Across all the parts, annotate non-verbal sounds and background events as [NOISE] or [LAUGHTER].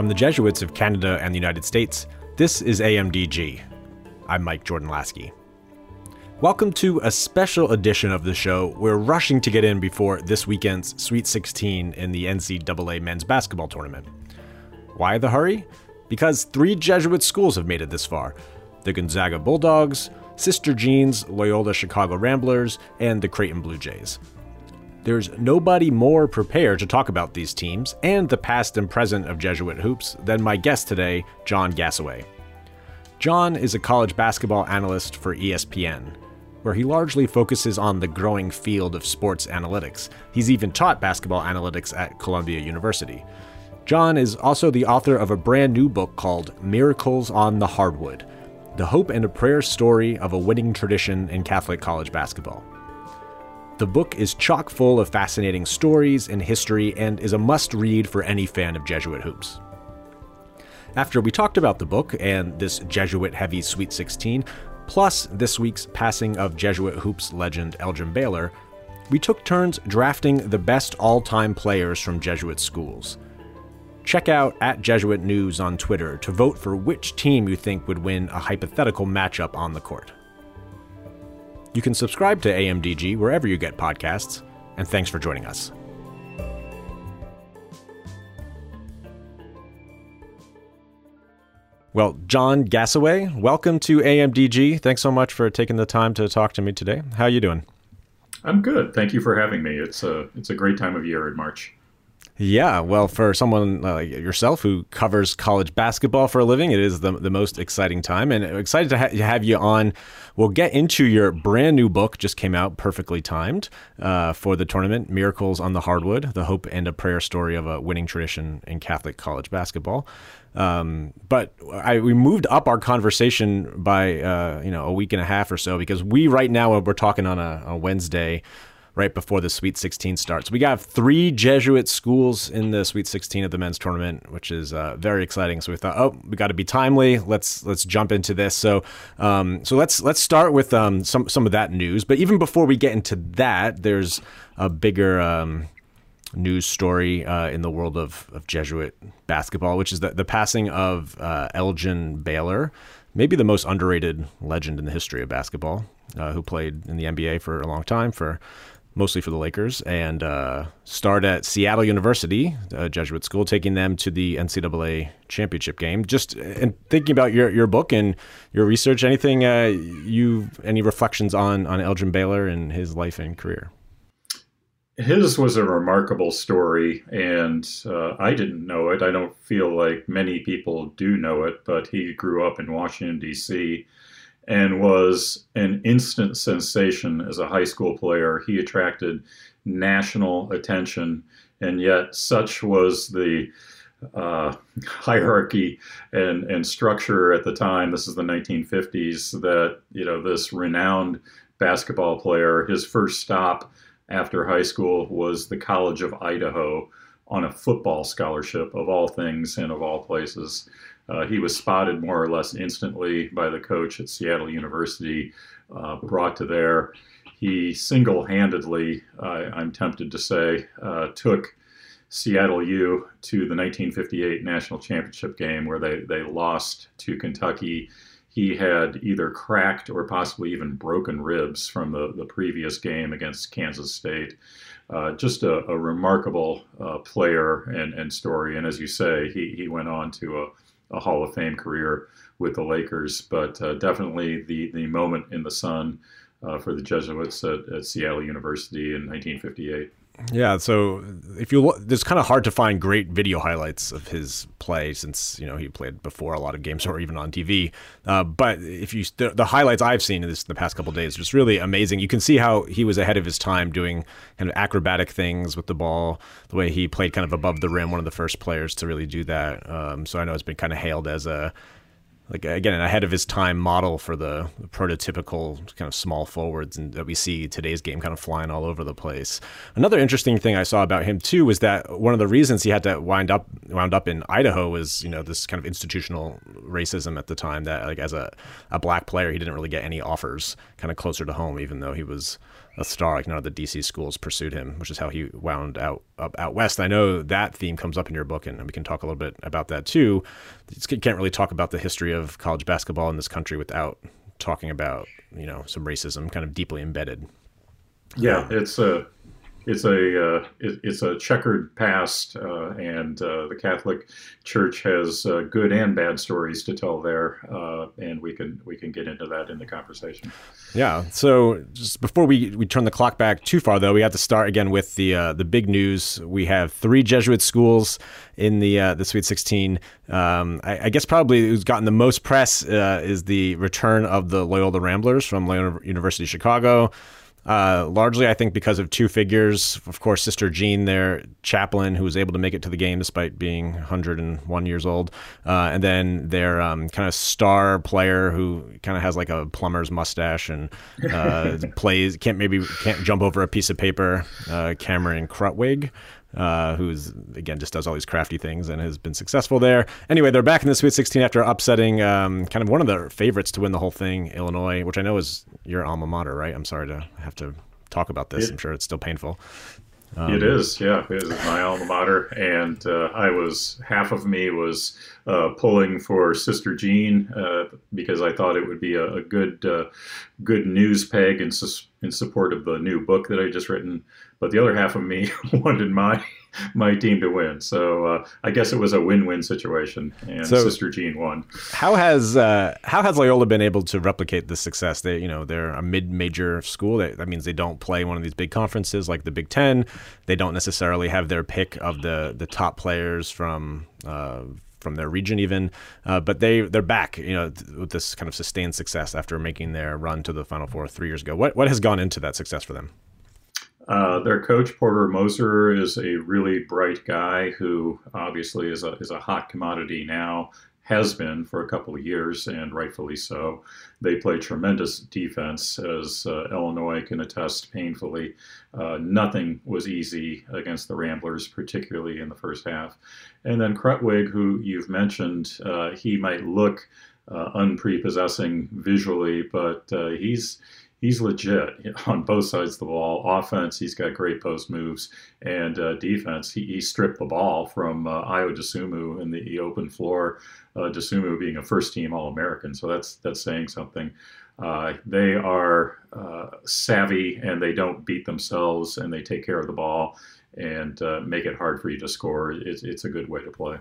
From the Jesuits of Canada and the United States, this is AMDG. I'm Mike Jordan Laskey. Welcome to a special edition of the show. We're rushing to get in before this weekend's Sweet 16 in the NCAA men's basketball tournament. Why the hurry? Because three Jesuit schools have made it this far the Gonzaga Bulldogs, Sister Jean's Loyola Chicago Ramblers, and the Creighton Blue Jays. There's nobody more prepared to talk about these teams and the past and present of Jesuit hoops than my guest today, John Gasaway. John is a college basketball analyst for ESPN, where he largely focuses on the growing field of sports analytics. He's even taught basketball analytics at Columbia University. John is also the author of a brand new book called Miracles on the Hardwood The Hope and a Prayer Story of a Winning Tradition in Catholic College Basketball. The book is chock full of fascinating stories and history and is a must read for any fan of Jesuit hoops. After we talked about the book and this Jesuit heavy Sweet 16, plus this week's passing of Jesuit hoops legend Elgin Baylor, we took turns drafting the best all time players from Jesuit schools. Check out at Jesuit News on Twitter to vote for which team you think would win a hypothetical matchup on the court. You can subscribe to AMDG wherever you get podcasts, and thanks for joining us. Well, John Gasaway, welcome to AMDG. Thanks so much for taking the time to talk to me today. How are you doing? I'm good. Thank you for having me. It's a it's a great time of year in March. Yeah, well, for someone like yourself who covers college basketball for a living, it is the, the most exciting time. And excited to ha- have you on. We'll get into your brand new book, just came out, perfectly timed uh, for the tournament Miracles on the Hardwood The Hope and a Prayer Story of a Winning Tradition in Catholic College Basketball. Um, but I, we moved up our conversation by uh, you know a week and a half or so because we right now we're talking on a, a Wednesday right before the Sweet 16 starts. We got three Jesuit schools in the Sweet 16 of the men's tournament, which is uh, very exciting. So we thought, oh, we got to be timely. Let's let's jump into this. So um, so let's let's start with um, some some of that news. But even before we get into that, there's a bigger. Um, news story uh, in the world of, of Jesuit basketball, which is the, the passing of uh, Elgin Baylor, maybe the most underrated legend in the history of basketball, uh, who played in the NBA for a long time for mostly for the Lakers, and uh, starred at Seattle University, a Jesuit school, taking them to the NCAA championship game. Just and thinking about your, your book and your research, anything uh, you any reflections on on Elgin Baylor and his life and career? His was a remarkable story, and uh, I didn't know it. I don't feel like many people do know it, but he grew up in Washington D.C and was an instant sensation as a high school player. He attracted national attention, and yet such was the uh, [LAUGHS] hierarchy and, and structure at the time. This is the 1950s that you know this renowned basketball player. His first stop after high school was the College of Idaho on a football scholarship of all things and of all places. Uh, he was spotted more or less instantly by the coach at Seattle University, uh, brought to there. He single handedly, I'm tempted to say, uh, took Seattle U to the 1958 national championship game where they, they lost to Kentucky. He had either cracked or possibly even broken ribs from the, the previous game against Kansas State. Uh, just a, a remarkable uh, player and, and story. And as you say, he, he went on to a, a Hall of Fame career with the Lakers, but uh, definitely the, the moment in the sun uh, for the Jesuits at, at Seattle University in 1958. Yeah, so if you look, it's kind of hard to find great video highlights of his play since you know he played before a lot of games or even on TV. Uh, but if you the, the, highlights I've seen in this the past couple days, just really amazing. You can see how he was ahead of his time doing kind of acrobatic things with the ball. The way he played kind of above the rim, one of the first players to really do that. Um, so I know it's been kind of hailed as a like again ahead of his time model for the, prototypical kind of small forwards and that we see today's game kind of flying all over the place. Another interesting thing I saw about him too was that one of the reasons he had to wind up wound up in Idaho was you know this kind of institutional racism at the time that like as a, a black player he didn't really get any offers kind of closer to home even though he was a star. Like none of the DC schools pursued him, which is how he wound out up out west. I know that theme comes up in your book, and we can talk a little bit about that too. You can't really talk about the history of college basketball in this country without talking about you know some racism kind of deeply embedded. Yeah, it's a it's a uh, it, it's a checkered past, uh, and uh, the Catholic Church has uh, good and bad stories to tell there, uh, and we can we can get into that in the conversation. Yeah. So just before we, we turn the clock back too far, though, we have to start again with the uh, the big news. We have three Jesuit schools in the the Sweet 16. Um, I, I, guess probably who's gotten the most press is the return of the Loyola Ramblers from Loyola University Chicago. Uh, largely, I think because of two figures. Of course, Sister Jean, their chaplain, who was able to make it to the game despite being 101 years old, uh, and then their um, kind of star player who kind of has like a plumber's mustache and uh, [LAUGHS] plays can't maybe can't jump over a piece of paper. Uh, Cameron Krutwig uh, who's again just does all these crafty things and has been successful there. Anyway, they're back in the Sweet 16 after upsetting um, kind of one of the favorites to win the whole thing, Illinois, which I know is your alma mater, right? I'm sorry to have to talk about this. It, I'm sure it's still painful. Um, it is, yeah. It is my alma mater, and uh, I was half of me was uh, pulling for Sister Jean uh, because I thought it would be a, a good, uh, good news peg in, in support of the new book that I just written. But the other half of me [LAUGHS] wanted my my team to win. So uh, I guess it was a win-win situation, and so Sister Jean won. How has uh, how has Loyola been able to replicate this success? They you know they're a mid-major school. That, that means they don't play one of these big conferences like the Big Ten. They don't necessarily have their pick of the the top players from. Uh, from their region even, uh, but they they're back, you know, with this kind of sustained success after making their run to the Final Four three years ago. What what has gone into that success for them? Uh, their coach Porter Moser is a really bright guy who obviously is a is a hot commodity now. Has been for a couple of years, and rightfully so. They play tremendous defense, as uh, Illinois can attest painfully. Uh, nothing was easy against the Ramblers, particularly in the first half. And then Krutwig, who you've mentioned, uh, he might look uh, unprepossessing visually, but uh, he's he's legit on both sides of the ball. Offense, he's got great post moves, and uh, defense, he, he, stripped the ball from uh, Ayo Dosunmu in the open floor. Uh, Dosunmu being a first team All American, so that's that's saying something. Uh, they are uh, savvy and they don't beat themselves and they take care of the ball and uh, make it hard for you to score. It's, it's a good way to play.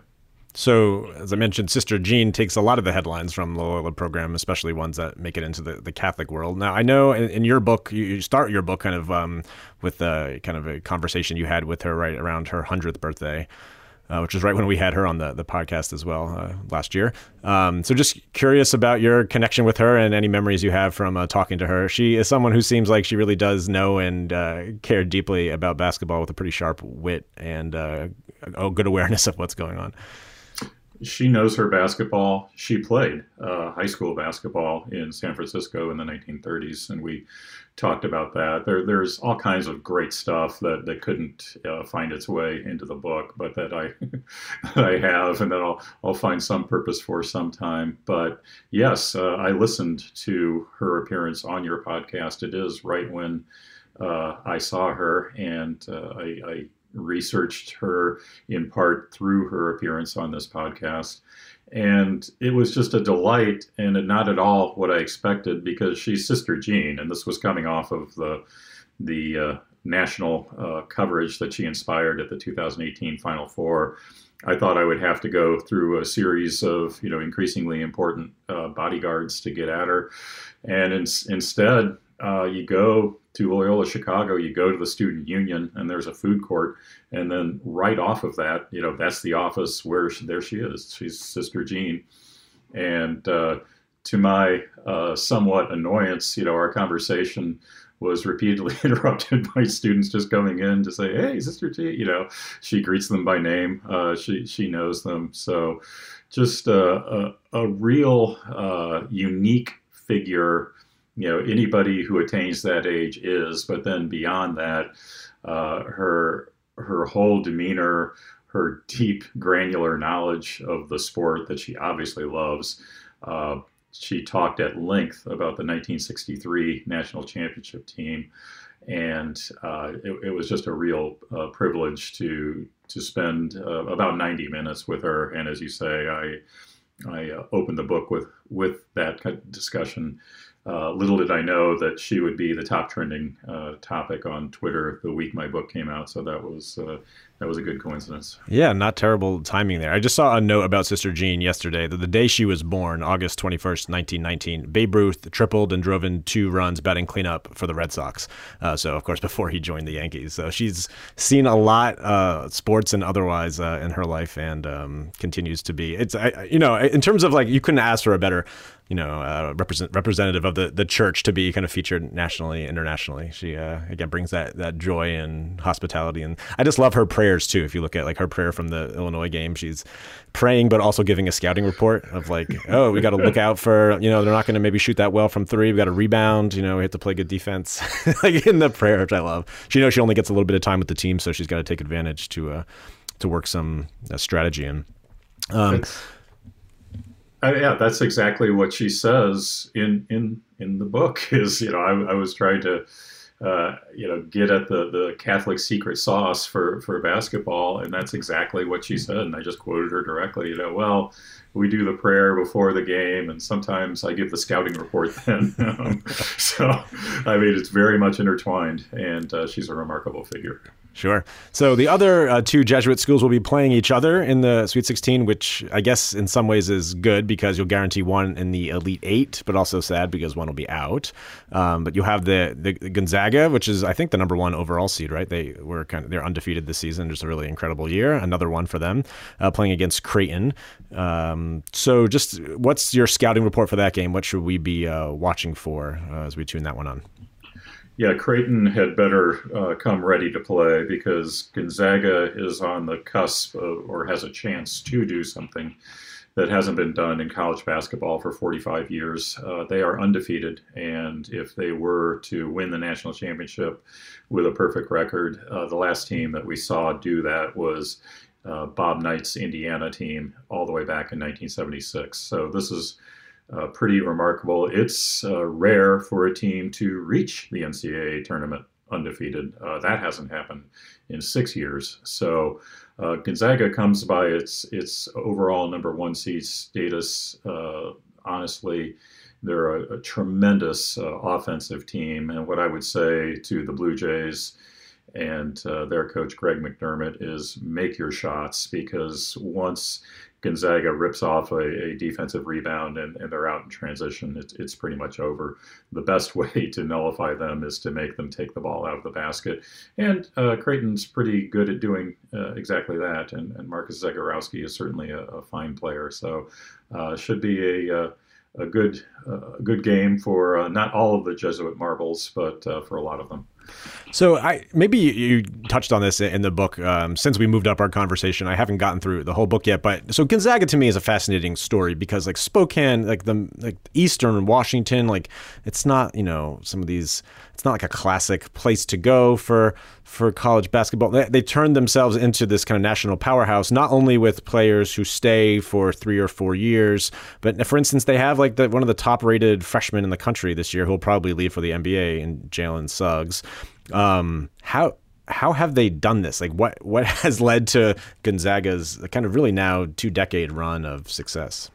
So, as I mentioned, Sister Jean takes a lot of the headlines from the Loyola program, especially ones that make it into the, the Catholic world. Now, I know in, in your book, you start your book kind of um, with a kind of a conversation you had with her right around her 100th birthday. Uh, which is right when we had her on the, the podcast as well uh, last year. Um, so just curious about your connection with her and any memories you have from uh, talking to her. She is someone who seems like she really does know and uh, care deeply about basketball with a pretty sharp wit and uh, a good awareness of what's going on she knows her basketball. She played uh, high school basketball in San Francisco in the 1930s, and we talked about that. There, there's all kinds of great stuff that, that couldn't uh, find its way into the book, but that I [LAUGHS] that I have, and that I'll I'll find some purpose for sometime. But yes, uh, I listened to her appearance on your podcast. It is right when uh, I saw her, and uh, I, I researched her in part through her appearance on this podcast. And it was just a delight and not at all what I expected because she's Sister Jean, and this was coming off of the the uh, national uh, coverage that she inspired at the 2018 Final Four. I thought I would have to go through a series of you know increasingly important uh, bodyguards to get at her, and in, instead uh, you go to Loyola Chicago, you go to the student union, and there's a food court, and then right off of that, you know, that's the office where she, there she is. She's Sister Jean, and uh, to my uh, somewhat annoyance, you know, our conversation was repeatedly [LAUGHS] interrupted by students just coming in to say, "Hey, Sister Jean," you know, she greets them by name. Uh, she she knows them, so just a, a, a real uh, unique figure you know anybody who attains that age is but then beyond that uh, her her whole demeanor her deep granular knowledge of the sport that she obviously loves uh, she talked at length about the 1963 national championship team, and uh, it, it, was just a real uh, privilege to to spend uh, about 90 minutes with her. And as you say, I I uh, opened the book with with that discussion. Uh, little did I know that she would be the top trending uh, topic on Twitter the week my book came out. So that was uh, that was a good coincidence. Yeah, not terrible timing there. I just saw a note about Sister Jean yesterday that the day she was born, August 21st, 1919, Babe Ruth tripled and drove in two runs batting cleanup for the Red Sox. Uh, so, of course, [LAUGHS] before he joined the Yankees. So she's seen a lot, uh, sports and otherwise, uh, in her life and um, continues to be. It's, I, you know, in terms of like, you couldn't ask for a better you know, uh, represent, representative of the, the church to be kind of featured nationally, internationally. She uh, again brings that that joy and hospitality, and I just love her prayers too. If you look at like her prayer from the Illinois game, she's praying but also giving a scouting report of like, [LAUGHS] oh, we got to look out for you know they're not going to maybe shoot that well from three. We got to rebound. You know, we have to play good defense. [LAUGHS] like in the prayer, which I love. She knows she only gets a little bit of time with the team, so she's got to take advantage to uh, to work some uh, strategy in. Um, uh, yeah, that's exactly what she says in in in the book. [LAUGHS] Is you know I, I was trying to uh, you know get at the the Catholic secret sauce for for basketball, and that's exactly what she said. And I just quoted her directly. You know, well, we do the prayer before the game, and sometimes I give the scouting report [LAUGHS] then. [LAUGHS] so, I mean, it's very much intertwined, and uh, she's a remarkable figure. Sure. So the other uh, two Jesuit schools will be playing each other in the Sweet 16, which I guess in some ways is good because you'll guarantee one in the Elite Eight, but also sad because one will be out. Um, but you have the, the Gonzaga, which is I think the number one overall seed, right? They were kind of they're undefeated this season, just a really incredible year. Another one for them, uh, playing against Creighton. Um, so just what's your scouting report for that game? What should we be uh, watching for uh, as we tune that one on? Yeah, Creighton had better uh, come ready to play because Gonzaga is on the cusp of, or has a chance to do something that hasn't been done in college basketball for 45 years. Uh, they are undefeated, and if they were to win the national championship with a perfect record, uh, the last team that we saw do that was uh, Bob Knight's Indiana team all the way back in 1976. So this is uh, pretty remarkable. It's uh, rare for a team to reach the NCAA tournament undefeated. Uh, that hasn't happened in six years. So uh, Gonzaga comes by its its overall number one seed status. Uh, honestly, they're a, a tremendous uh, offensive team, and what I would say to the Blue Jays and uh, their coach Greg McDermott is make your shots because once Gonzaga rips off a, a defensive rebound and, and, they're out in transition, it, it's pretty much over. The best [LAUGHS] way to nullify them is to make them take the ball out of the basket. And uh, Creighton's pretty good at doing uh, exactly that. And, and, Marcus Zegarowski is certainly a, a fine player. So uh, should be a, uh, a good, uh, good game for uh, not all of the Jesuit marbles, but for a lot of them. So I maybe you touched on this in the book. Um, since we moved up our conversation, I haven't gotten through the whole book yet. But so Gonzaga to me is a fascinating story because like Spokane, like the like Eastern Washington, like it's not you know some of these. It's not like a classic place to go for for college basketball. They, they turned themselves into this kind of national powerhouse, not only with players who stay for three or four years, but for instance, they have like the, one of the top rated freshmen in the country this year who'll probably leave for the NBA in Jalen Suggs. Um, how how have they done this? Like, what what [LAUGHS] has led to Gonzaga's kind of really now two decade run of success?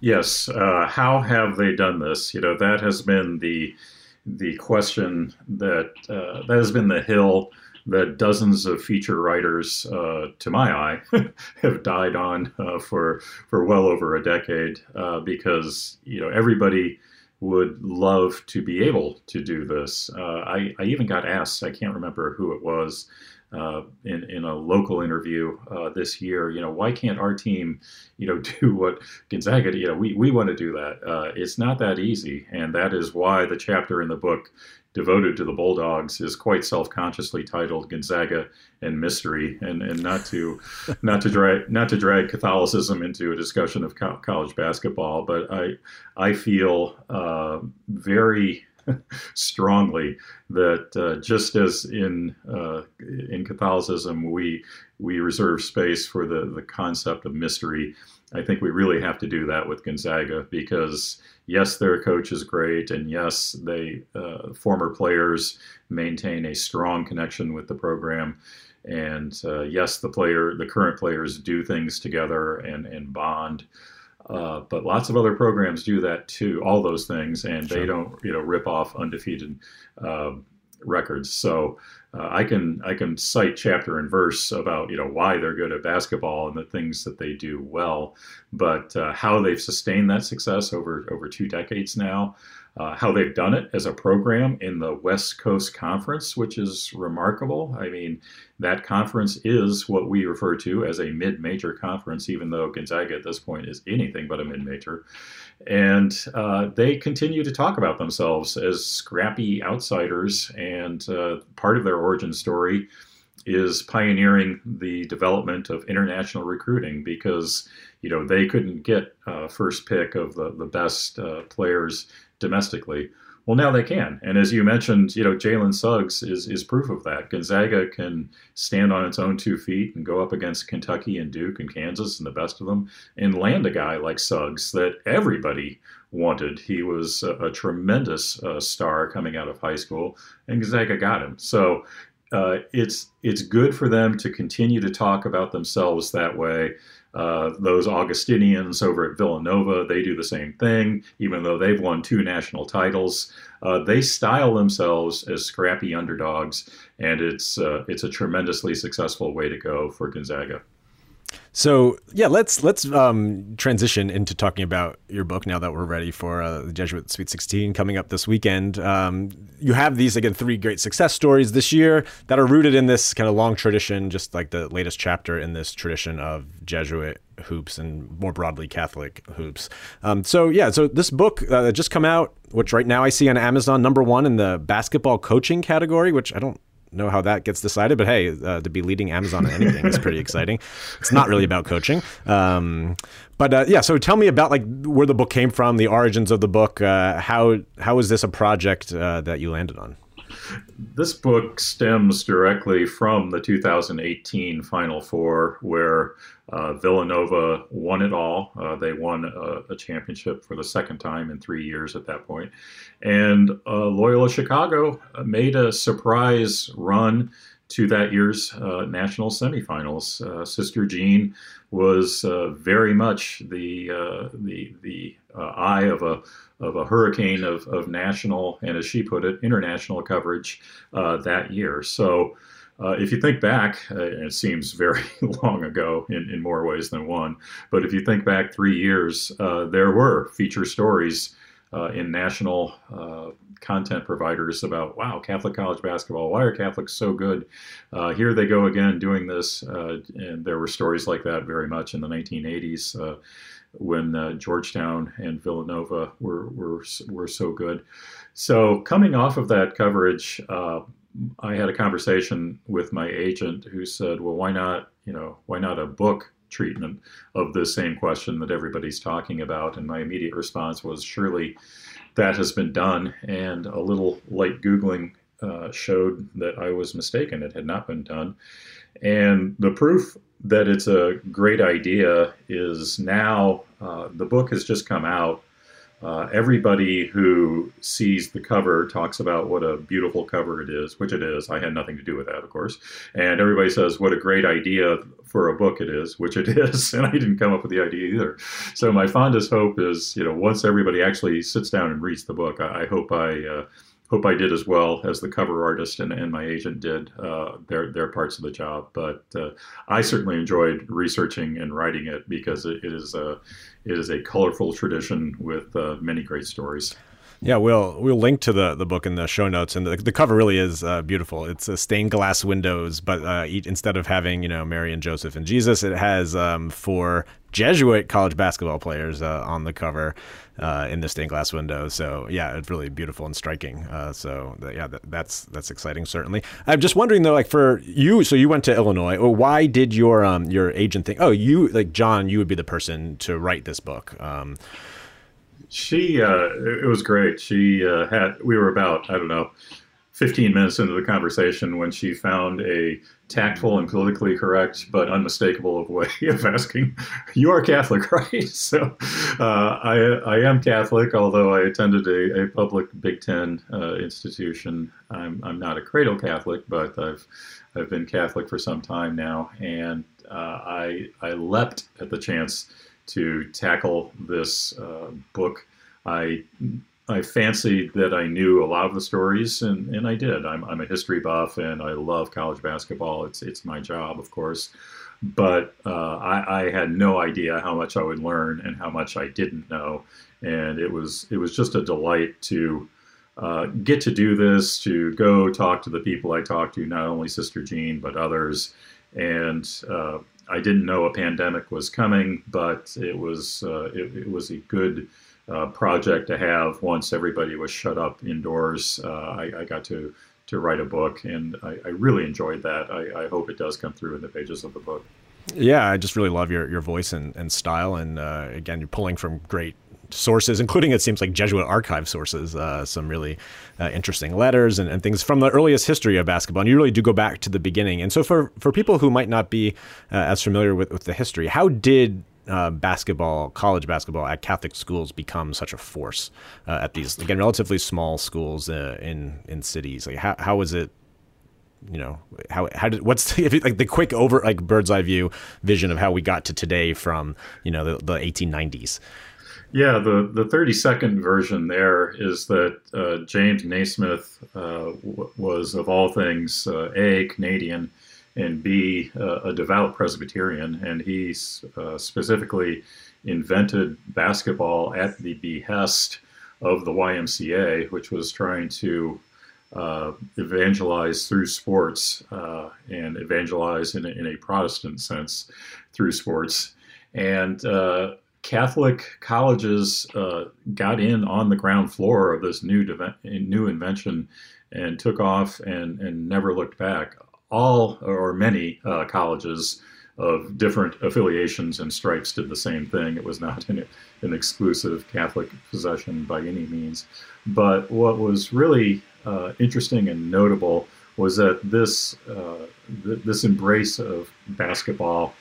Yes, uh, how have they done this? You know, that has been the the question that uh, that has been the hill that dozens of feature writers, uh, to my eye, [LAUGHS] have died on uh, for for well over a decade uh, because you know everybody would love to be able to do this. Uh, I, I even got asked, I can't remember who it was, uh, in, in a local interview uh, this year, you know, why can't our team, you know, [LAUGHS] do what Gonzaga, you know, we, we want to do that. Uh, it's not that easy. And that is why the chapter in the book devoted to the Bulldogs is quite self-consciously titled Gonzaga and Mystery, and, and not to [LAUGHS] not to drag not to drag Catholicism into a discussion of co- college basketball, but I I feel uh, very [LAUGHS] strongly that uh, just as in uh, in Catholicism we we reserve space for the the concept of mystery I think we really have to do that with Gonzaga because yes, their coach is great, and yes, they uh, former players maintain a strong connection with the program, and uh, yes, the player, the current players do things together and and bond. Uh, but lots of other programs do that too, all those things, and sure. they don't, you know, rip off undefeated uh, records. So uh, I can I can cite chapter and verse about you know why they're good at basketball and the things that they do well, but uh, how they've sustained that success over over two decades now, uh, how they've done it as a program in the West Coast Conference, which is remarkable. I mean, that conference is what we refer to as a mid-major conference, even though Gonzaga at this point is anything but a mid-major. And uh, they continue to talk about themselves as scrappy outsiders, and uh, part of their origin story is pioneering the development of international recruiting because you know they couldn't get uh, first pick of the the best uh, players domestically. Well, now they can, and as you mentioned, you know Jalen Suggs is is proof of that. Gonzaga can stand on its own two feet and go up against Kentucky and Duke and Kansas and the best of them, and land a guy like Suggs that everybody wanted. He was a, a tremendous uh, star coming out of high school, and Gonzaga got him. So uh, it's it's good for them to continue to talk about themselves that way. Uh, those Augustinians over at Villanova, they do the same thing, even though they've won two national titles. Uh, they style themselves as scrappy underdogs, and it's uh, it's a tremendously successful way to go for Gonzaga. So yeah, let's let's um, transition into talking about your book now that we're ready for uh, the Jesuit Sweet 16 coming up this weekend. Um, you have these again three great success stories this year that are rooted in this kind of long tradition, just like the latest chapter in this tradition of Jesuit hoops and more broadly Catholic hoops. Um, so yeah, so this book uh, just come out, which right now I see on Amazon number one in the basketball coaching category, which I don't know how that gets decided, but hey, uh, to be leading Amazon in anything is pretty exciting. It's not really about coaching. Um, but uh, yeah, so tell me about like where the book came from, the origins of the book. Uh, how how is this a project uh, that you landed on? This book stems directly from the 2018 Final Four, where uh, Villanova won it all. Uh, they won a, a, championship for the second time in three years at that point. And uh, Loyola Chicago made a surprise run to that year's uh, national semifinals. Uh, Sister Jean was uh, very much the the the eye of a of a hurricane of, of national and, as she put it, international coverage that year. So. Uh, if you think back, uh, it seems very [LAUGHS] long ago in, in more ways than one, but if you think back three years, uh, there were feature stories uh, in national uh, content providers about, wow, Catholic college basketball, why are Catholics so good? Uh, here they go again doing this. and there were stories like that very much in the 1980s when Georgetown and Villanova were, were, were so good. So coming off of that coverage, I had a conversation with my agent who said, "Well, why not? You know, why not a book treatment of the same question that everybody's talking about?" And my immediate response was, "Surely that has been done." And a little light googling uh, showed that I was mistaken; it had not been done. And the proof that it's a great idea is now uh, the book has just come out uh, everybody who sees the cover talks about what a beautiful cover it is, which it is. I had nothing to do with that, of course. And everybody says what a great idea for a book it is, which it [LAUGHS] is. And I didn't come up with the idea either. So my fondest hope is, you know, once everybody actually sits down and reads the book, I, I hope I. Uh, hope I did as well as the cover artist and, and my agent did uh, their their parts of the job. But uh, I certainly enjoyed researching and writing it because it, it is a it is a colorful tradition with uh, many great stories. Yeah, we'll we'll link to the, the book in the show notes, and the, the cover really is uh, beautiful. It's a stained glass windows, but uh, instead of having you know Mary and Joseph and Jesus, it has um, four Jesuit college basketball players uh, on the cover uh, in the stained glass window. So yeah, it's really beautiful and striking. Uh, so yeah, that, that's that's exciting. Certainly. I'm just wondering though, like for you, so you went to Illinois. Why did your um, your agent think? Oh, you like John, you would be the person to write this book. Um, she uh, it was great. She uh, had we were about I don't know 15 minutes into the conversation when she found a tactful and politically correct but unmistakable [LAUGHS] way of asking, "You are Catholic, [LAUGHS] right?" So, uh, I I am Catholic, although I attended a, a public Big Ten uh, institution. I'm I'm not a cradle Catholic, but I've I've been Catholic for some time now, and uh, I I leapt at the chance to tackle this uh, book. I I fancied that I knew a lot of the stories, and, and I did. I'm, I'm a history buff, and I love college basketball. It's it's my job, of course, but uh, I, I, had no idea how much I would learn and how much I didn't know, and it was it was just a delight to uh, get to do this, to go talk to the people I talked to, not only Sister Jean but others, and uh, I didn't know a pandemic was coming, but it was uh, it, it was a good uh, project to have once everybody was shut up indoors. Uh, I, I, got to to write a book, and I, I really enjoyed that. I, I, hope it does come through in the pages of the book. Yeah, I just really love your, your voice and, and style, and uh, again, you're pulling from great sources, including it seems like Jesuit archive sources, uh, some really uh, interesting letters and, and, things from the earliest history of basketball. And you really do go back to the beginning. And so, for, for people who might not be uh, as familiar with, with the history, how did uh, basketball, college basketball at Catholic schools become such a force uh, at these again relatively small schools uh, in in cities? Like how how was it? You know how how did what's the, [LAUGHS] like the quick over like bird's eye view vision of how we got to today from you know the, the 1890s. Yeah, the, the 30 second version there is that uh, James Naismith uh, w- was, of all things, uh, A, Canadian, and B, uh, a devout Presbyterian, and he uh, specifically invented basketball at the behest of the YMCA, which was trying to uh, evangelize through sports and evangelize in a, in a, Protestant sense through sports. And Catholic colleges uh, got in on the ground floor of this new new invention and took off and, and never looked back all or many uh, colleges of different affiliations and stripes did the same thing. It was not an, an exclusive Catholic possession by any means. But what was really uh, interesting and notable was that this uh, th- this embrace of basketball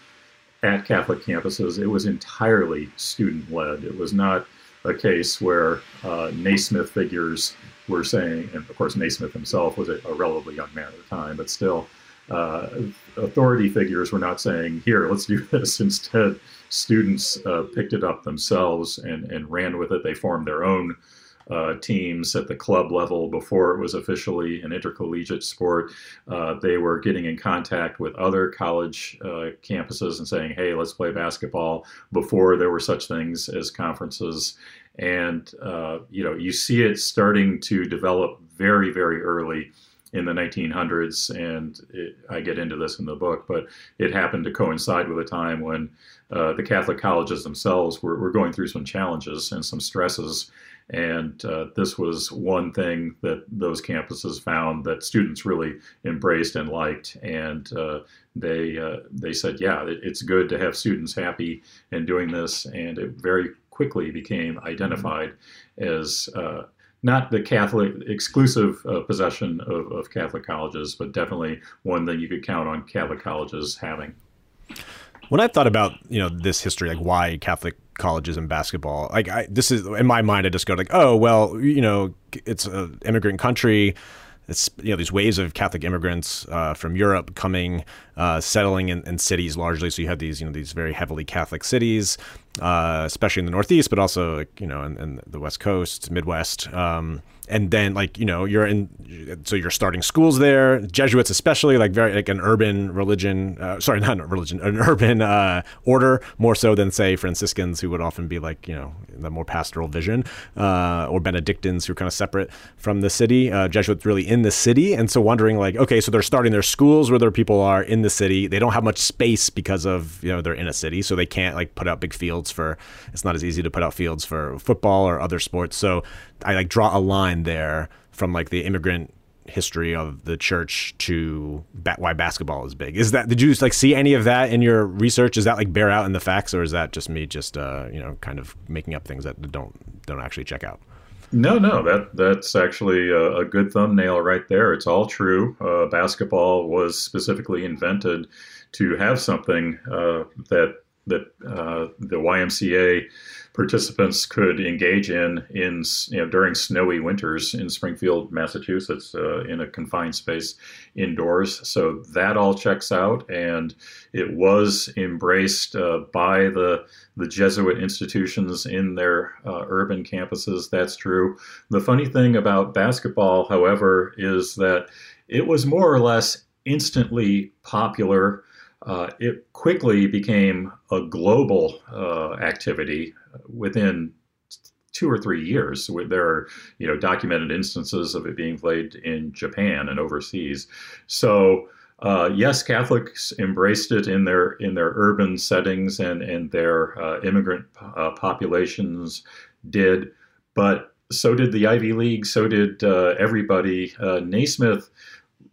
at Catholic campuses it was entirely student led. It was not a case where uh, Naismith figures were saying, and of course Naismith himself was a, a relatively young man at the time, but still uh, authority figures were not saying, here, let's do [LAUGHS] this. Instead, students uh, picked it up themselves and, and ran with it. They formed their own uh, teams at the club level before it was officially an intercollegiate sport. Uh, they were getting in contact with other college uh, campuses and saying, hey, let's play basketball before there were such things as conferences. And, uh, you know, you see it starting to develop very, very early in the 1900s, and it, I get into this in the book, but it happened to coincide with a time when uh, the Catholic colleges themselves were, were, going through some challenges and some stresses. And uh, this was one thing that those campuses found that students really embraced and liked. And uh, they uh, they said, yeah, it, it's good to have students happy and doing this. And it very quickly became identified as uh, not the Catholic exclusive uh, possession of, of Catholic colleges, but definitely one that you could count on Catholic colleges having. When I thought about you know this history, like why Catholic colleges and basketball, like I, this is in my mind, I just go like, oh well, you know, it's an immigrant country it's you know these waves of Catholic immigrants uh, from Europe coming, uh, settling in, in, cities largely. So you had these you know these very heavily Catholic cities, uh, especially in the Northeast, but also you know in, in the West Coast, Midwest. Um, and then like you know you're in so you're starting schools there jesuits especially like very like an urban religion uh, sorry not a religion an urban uh, order more so than say franciscans who would often be like you know the more pastoral vision uh, or benedictines who are kind of separate from the city uh, jesuits really in the city. And so wondering like okay so they're starting their schools where their people are in the city. They don't have much space because of you know they're in a city so they can't like put out big fields for it's not as easy to put out fields for football or other sports. So I like draw a line there from like the immigrant history of the church to why basketball is big. Is that did you like see any of that in your research? Is that like bear out in the facts, or is that just me just uh, you know kind of making up things that don't don't actually check out? No, no, that that's actually a, a good thumbnail right there. It's all true. Uh, basketball was specifically invented to have something uh, that that uh, the YMCA participants could engage in in you know, during snowy winters in Springfield, Massachusetts, uh, in a confined space indoors. So that all checks out, and it was embraced uh, by the the Jesuit institutions in their uh, urban campuses. That's true. The funny thing about basketball, however, is that it was more or less instantly popular. Uh, it quickly became a global uh, activity within two or three years. There are, you know, documented instances of it being played in Japan and overseas. So, uh, yes, Catholics embraced it in their in their urban settings and and their uh, immigrant uh, populations did, but so did the Ivy League. So did uh, everybody. Naismith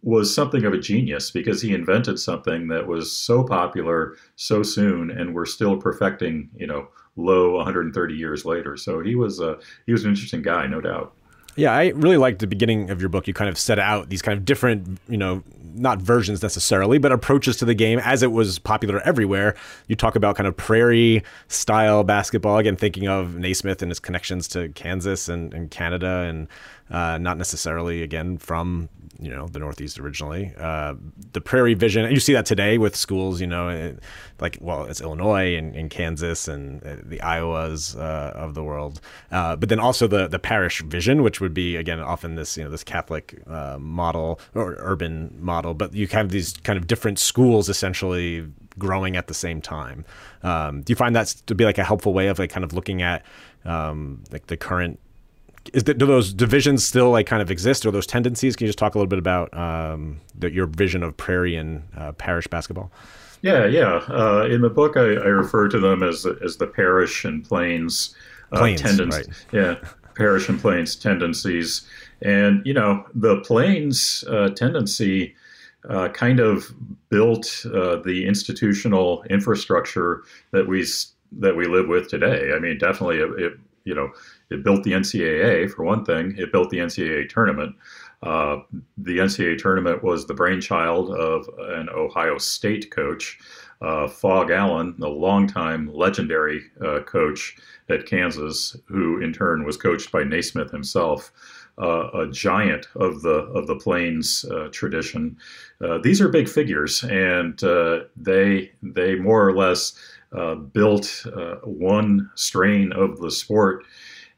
was something of a genius because he invented something that was so popular so soon, and we're still perfecting, you know, low 130 years later. So he was a he was an interesting guy, no doubt. Yeah, I really liked the beginning of your book. You kind of set out these kind of different, you know, not versions necessarily, but approaches to the game as it was popular everywhere. You talk about kind of prairie style basketball, again, thinking of Naismith and his connections to Kansas and, and Canada, and uh, not necessarily, again, from you know the Northeast originally. Uh, the Prairie Vision, you see that today with schools, you know, eh, like well, it's Illinois and, and Kansas and uh, the Iowas uh, of the world, uh, but then also the the parish vision, which would be again often this you know this Catholic uh, model or urban model, but you have these kind of different schools essentially growing at the same time. Um, do you find that to be like a helpful way of like kind of looking at um, like the current is that, do those divisions still like kind of exist or those tendencies? Can you just talk a little bit about um, the, your vision of prairie and uh, parish basketball? Yeah, yeah. Uh, in the book, I, I, refer to them as as the parish and plains, uh, plains tendencies. Right. Yeah, parish and plains tendencies, and you know the plains uh, tendency. Uh, kind of built uh, the institutional infrastructure that we that we live with today. I mean, definitely, it, it you know it built the NCAA for one thing. It built the NCAA tournament. Uh, the NCAA tournament was the brainchild of an Ohio State coach, uh, Phog Allen, the longtime legendary uh, coach at Kansas, who in turn was coached by Naismith himself. Uh, a giant of the of the Plains uh, tradition. Uh, these are big figures, and they they more or less built one strain of the sport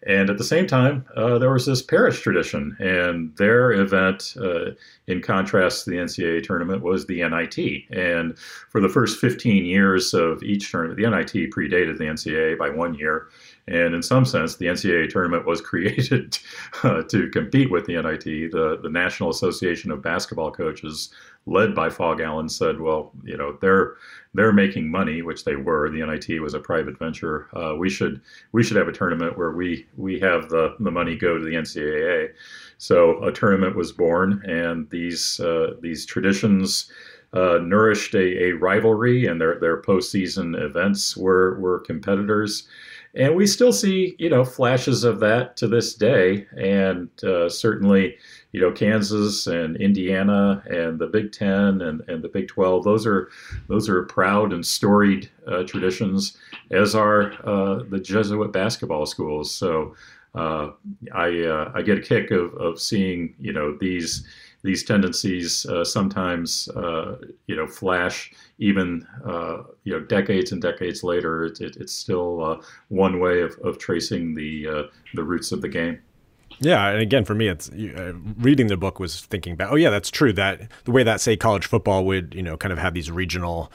and at the same time, uh, there was this parish tradition, and their event, uh, in contrast to the NCAA tournament, was the NIT. And for the first 15 years of each tournament, the NIT predated the NCAA by one year. And in some sense, the NCAA tournament was [LAUGHS] created uh, to compete with the NIT. The, the National Association of Basketball Coaches, led by Phog Allen, said, well, you know, they're they're making money, which they were. The NIT was a private venture. Uh, we should we should have a tournament where we we have the the money go to the NCAA. So a tournament was born, and these uh, these traditions. Uh, nourished a, a, rivalry, and their their postseason events were were competitors, and we still see you know flashes of that to this day, and uh, certainly you know Kansas and Indiana and the Big Ten and, and the Big Twelve. Those are those are proud and storied uh, traditions, as are uh, the Jesuit basketball schools. So uh, I uh, I get a kick of, of seeing you know these these tendencies uh, sometimes uh, you know flash even you know decades and decades later. It, it, it's still one way of, of tracing the the roots of the game. Yeah, and again, for me, it's uh, reading the book was thinking about. Oh, yeah, that's true. That the way that say college football would, you know, kind of have these regional,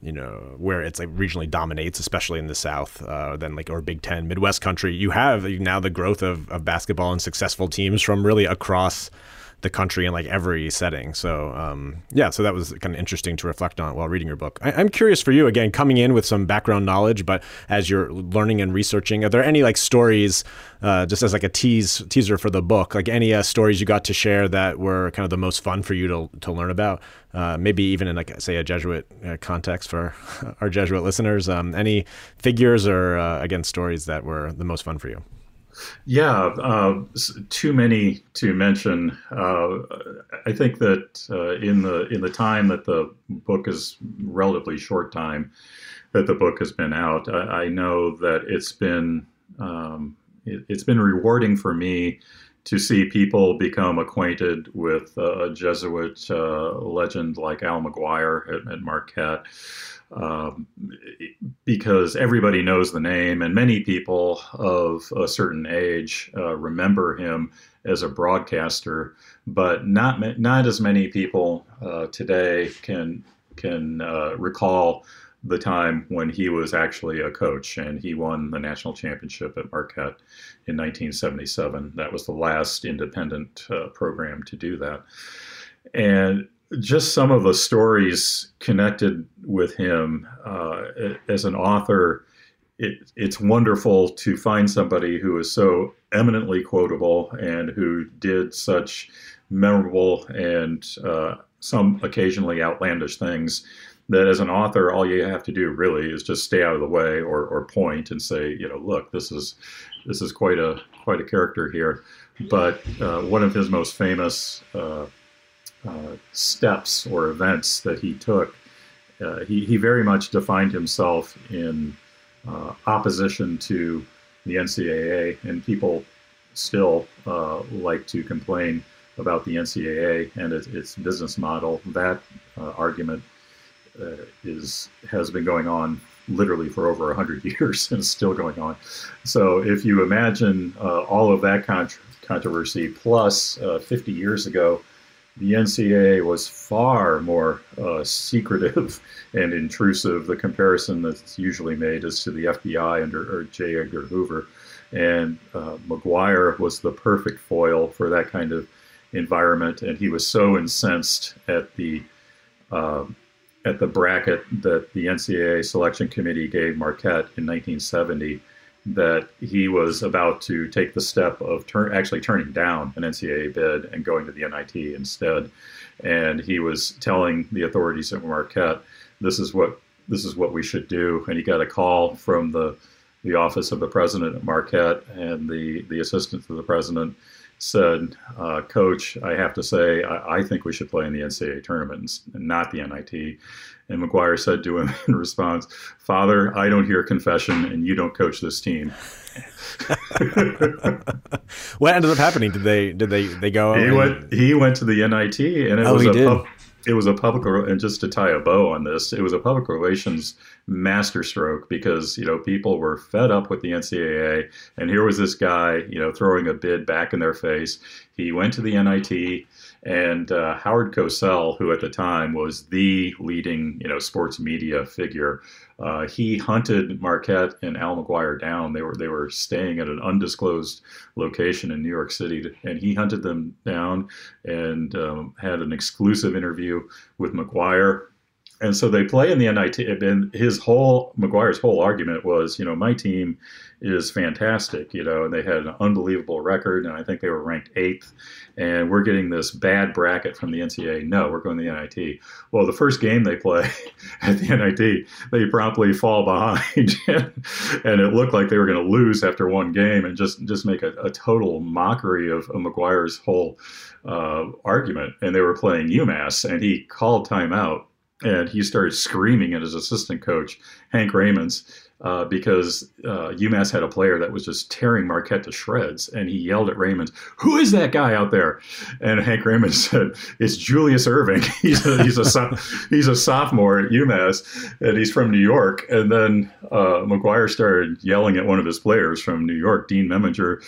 you know, where it's like regionally dominates, especially in the South, uh, then like or Big Ten, Midwest country. You have now the growth of, of basketball and successful teams from really across the country in like every setting. So um, yeah, so that was kind of interesting to reflect on while reading your book. I, am curious for you again, coming in with some background knowledge, but as you're learning and researching, are there any like stories, uh, just as like a tease teaser for the book, like any uh, stories you got to share that were kind of the most fun for you to to learn about? Uh, maybe even in like say a Jesuit uh, context for [LAUGHS] our Jesuit listeners. Um, any figures or uh, again stories that were the most fun for you? Yeah, uh, too many to mention. Uh, I think that uh, in the in the time that the book is relatively short time that the book has been out, I, I know that it's been um, it, has been rewarding for me to see people become acquainted with a Jesuit uh, legend like Al McGuire at, at Marquette um, because everybody knows the name, and many people of a certain age uh, remember him as a broadcaster, but not not as many people uh, today can can uh, recall the time when he was actually a coach and he won the national championship at Marquette in 1977. That was the last independent uh, program to do that. And just some of the stories connected with him uh, as an author. It, it's wonderful to find somebody who is so eminently quotable and who did such memorable and uh, some occasionally outlandish things that as an author all you have to do really is just stay out of the way or, or point and say you know look this is this is quite a quite a character here but uh, one of his most famous uh, steps or events that he took. Uh, he, he very much defined himself in uh, opposition to the NCAA, and people still uh, like to complain about the NCAA and its, its business model. That uh, argument is has been going on literally for over 100 [LAUGHS] years and is still going on. So if you imagine all of that controversy plus 50 years ago, the NCAA was far more uh, secretive [LAUGHS] and intrusive. The comparison that's usually made is to the FBI under J. Edgar Hoover. And uh, McGuire was the perfect foil for that kind of environment. And he was so incensed at the uh, at the bracket that the NCAA selection committee gave Marquette in 1970 that he was about to take the step of turn, actually turning down an NCAA bid and going to the NIT instead. And he was telling the authorities at Marquette, "This is what this is what we should do." And he got a call from the the office of the president at Marquette, and the the assistant to the president said, uh, "Coach, I have to say, I, I, think we should play in the NCAA tournament and not the NIT." And McGuire said to him [LAUGHS] in response, Father, I don't hear confession and you don't coach this team. [LAUGHS] what ended up happening? Did they did they they go? He and... went he went to the NIT and it oh, was a pub, it was a public and just to tie a bow on this, it was a public relations masterstroke because you know people were fed up with the NCAA and here was this guy you know throwing a bid back in their face. He went to the NIT and uh, Howard Cosell, who at the time was the leading, you know, sports media figure, uh, he hunted Marquette and Al McGuire down. They were they were staying at an undisclosed location in New York City, and he hunted them down and um, had an exclusive interview with McGuire and so they play in the NIT. And his whole McGuire's whole argument was, you know, my team is fantastic, you know, and they had an unbelievable record, and I think they were ranked eighth. And we're getting this bad bracket from the NCAA. No, we're going to the NIT. Well, the first game they play [LAUGHS] at the NIT, they promptly fall behind, [LAUGHS] and it looked like they were going to lose after one game, and just just make a, a total mockery of, of McGuire's whole uh, argument. And they were playing UMass, and he called timeout and he started screaming at his assistant coach, Hank Raymonds, uh, because uh, UMass had a player that was just tearing Marquette to shreds, and he yelled at Raymond, "Who is that guy out there?" And Hank Raymond [LAUGHS] said, "It's Julius Erving. [LAUGHS] he's a, he's a he's a sophomore at UMass, and he's from New York." And then uh, McGuire started yelling at one of his players from New York, Dean Meminger,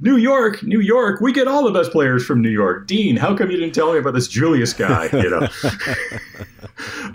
"New York, New York, we get all the best players from New York. Dean, how come you didn't tell me about this Julius guy?" You know. [LAUGHS]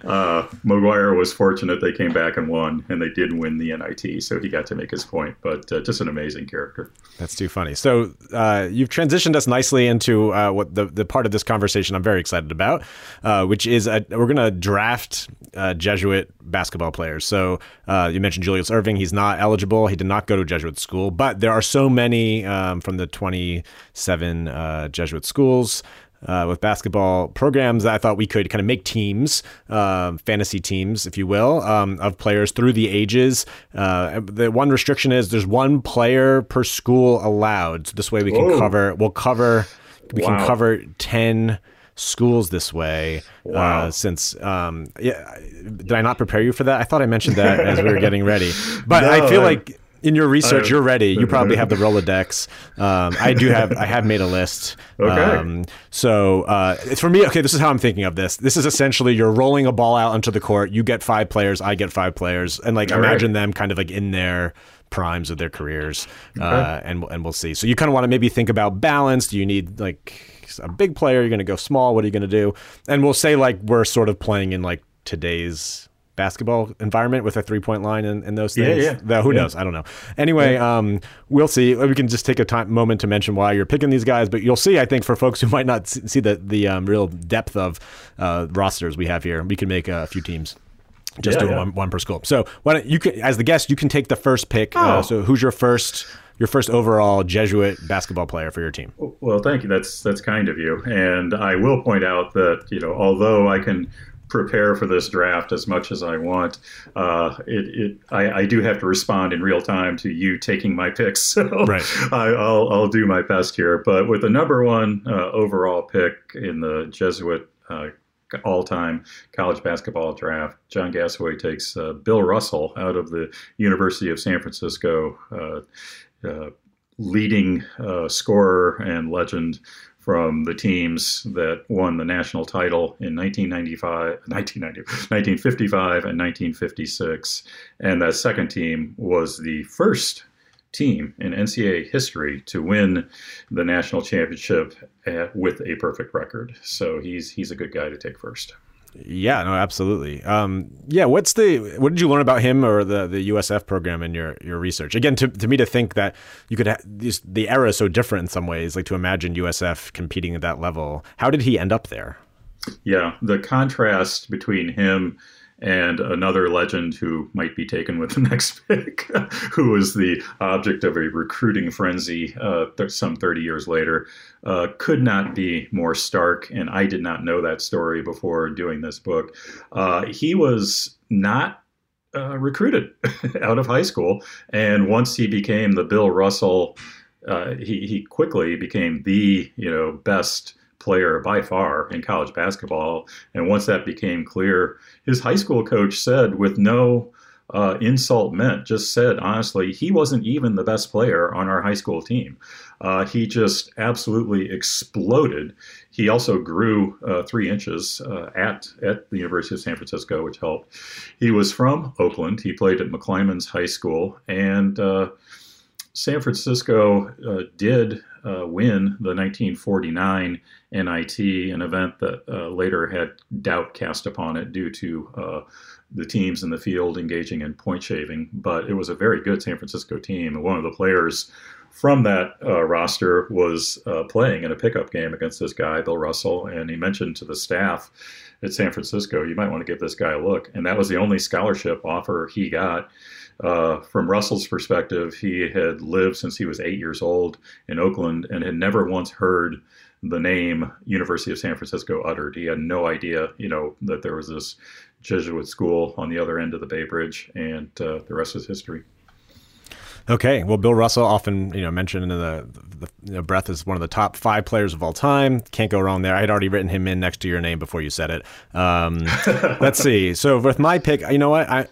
uh, was fortunate they came back and won, and they did win the NIT, so he got to make his point. But uh, just an amazing character. That's too funny. So uh, you've transitioned us nicely into uh, what the the part of this conversation I'm very excited about, uh, which is a, we're going to draft uh, Jesuit basketball players. So you mentioned Julius Erving; he's not eligible. He did not go to Jesuit school, but there are so many um, from the 27 Jesuit schools uh, with basketball programs. I thought we could kind of make teams, uh, fantasy teams, if you will, um, of players through the ages. Uh, the one restriction is there's one player per school allowed. So this way we can Whoa. cover. We'll cover. We wow. can cover ten schools this way. Uh, wow. Uh, since um, yeah, did I not prepare you for that? I thought I mentioned that as we were getting ready, but no, I feel like in your research, you're ready. You probably have the [LAUGHS] Rolodex. Um, I do have. I have made a list. [LAUGHS] Okay. Um, so uh, for me. Okay, this is how I'm thinking of this. This is essentially you're rolling a ball out onto the court. You get five players. I get five players, and like All imagine right. them kind of like in their primes of their careers, okay. uh, and and we'll see. So you kind of want to maybe think about balance. Do you need like a big player? You're going to go small. What are you going to do? And we'll say like we're sort of playing in like today's basketball environment with a three point line and, and those things. Yeah, yeah. who yeah. knows? I don't know. Anyway, yeah. um, we'll see. We can just take a time moment to mention why you're picking these guys, but you'll see. I think for folks who [LAUGHS] might not see the the um, real depth of uh, rosters we have here, we can make a few teams. Just yeah, do one, one per school. So why don't you can, as the guest, you can take the first pick. Uh, oh. Uh, so who's your first? your first overall Jesuit basketball player for your team. Well, thank you. That's that's kind of you. And I will point out that you know, although I can prepare for this draft as much as I want. Uh, it, it I, I, do have to respond in real time to you taking my picks, [LAUGHS] so right. I, will I'll do my best here. But with the number one uh, overall pick in the Jesuit uh, all-time college basketball draft, John Gasaway takes uh, Bill Russell out of the University of San Francisco. Uh, uh, leading scorer and legend from the teams that won the national title in 1995, 1990, 1955 and 1956. And that second team was the first team in NCAA history to win the national championship at, with a perfect record. So he's he's a good guy to take first. Yeah, no, absolutely. Um, yeah, what's the what did you learn about him or the, the USF program in your, your research? Again, to, to me to think that you could ha- the era is so different in some ways, like to imagine USF competing at that level. How did he end up there? Yeah, the contrast between him and another legend who might be taken with the next pick, [LAUGHS] who was the object of a recruiting frenzy uh, th- some 30 years later, uh, could not be more stark. And I did not know that story before doing this book. Uh, he was not uh, recruited [LAUGHS] out of high school, and once he became the Bill Russell, uh, he he quickly became the you know best player by far in college basketball. And once that became clear, his high school coach said, with no uh, insult meant, just said honestly, he wasn't even the best player on our high school team. Uh, he just absolutely exploded. He also grew uh, three inches uh, at at the University of San Francisco, which helped. He was from Oakland. He played at McClymonds High School, and uh, San Francisco uh, did uh, win the 1949 NIT, an event that uh, later had doubt cast upon it due to uh, the teams in the field engaging in point shaving. But it was a very good San Francisco team, and one of the players from that uh, roster was uh, playing in a pickup game against this guy, Bill Russell, and he mentioned to the staff at San Francisco, you might want to give this guy a look. And that was the only scholarship offer he got. Uh, from Russell's perspective, he had lived since he was eight years old in Oakland and had never once heard the name University of San Francisco uttered. He had no idea, you know, that there was this Jesuit school on the other end of the Bay Bridge, and uh, the rest is history. Okay, well, Bill Russell often you know mentioned in the, the you know, breath is one of the top five players of all time. Can't go wrong there. I had already written him in next to your name before you said it. Um, [LAUGHS] let's see. So with my pick, you know what I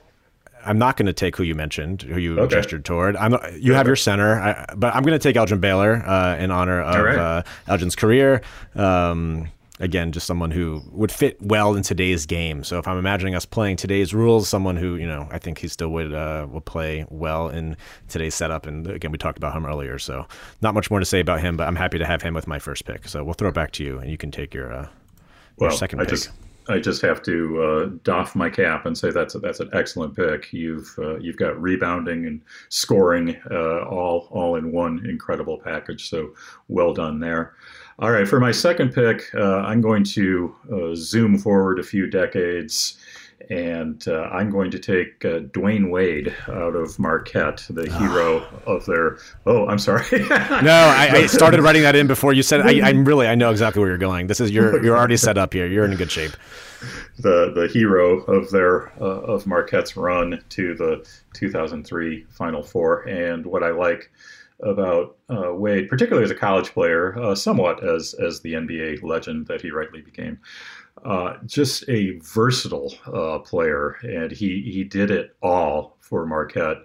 I'm not going to take who you mentioned, who you okay. gestured toward. I'm, you have your center, I, but I'm going to take Elgin Baylor uh, in honor of right. uh, Elgin's career. Um, again, just someone who would fit well in today's game. So if I'm imagining us playing today's rules, someone who you know I think he still would uh, will play well in today's setup. And again, we talked about him earlier, so not much more to say about him. But I'm happy to have him with my first pick. So we'll throw it back to you, and you can take your, uh, your well, second I pick. Just- I just have to uh, doff my cap and say that's a, that's an excellent pick. You've uh, you've got rebounding and scoring uh, all all in one incredible package. So well done there. All right, for my second pick, uh, I'm going to uh, zoom forward a few decades and uh, I'm going to take uh, Dwyane Wade out of Marquette, the hero of their. Oh, I'm sorry. [LAUGHS] no, I, I, started writing that in before you said. I, am really, I know exactly where you're going. This is you're you're already set up here. You're in good shape. [LAUGHS] The the hero of their uh, of Marquette's run to the 2003 Final Four, and what I like about uh, Wade, particularly as a college player, uh, somewhat as as the NBA legend that he rightly became uh, just a versatile uh, player, and he he did it all for Marquette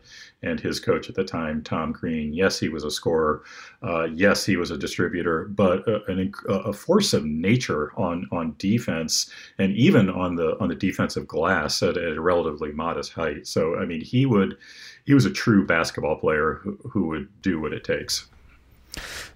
and his coach at the time, Tom Crean. Yes, he was a scorer. Uh, yes, he was a distributor, but a, a, force of nature on on defense and even on the on the defensive glass at, at a relatively modest height. So, I mean, he would he was a true basketball player who, who would do what it takes.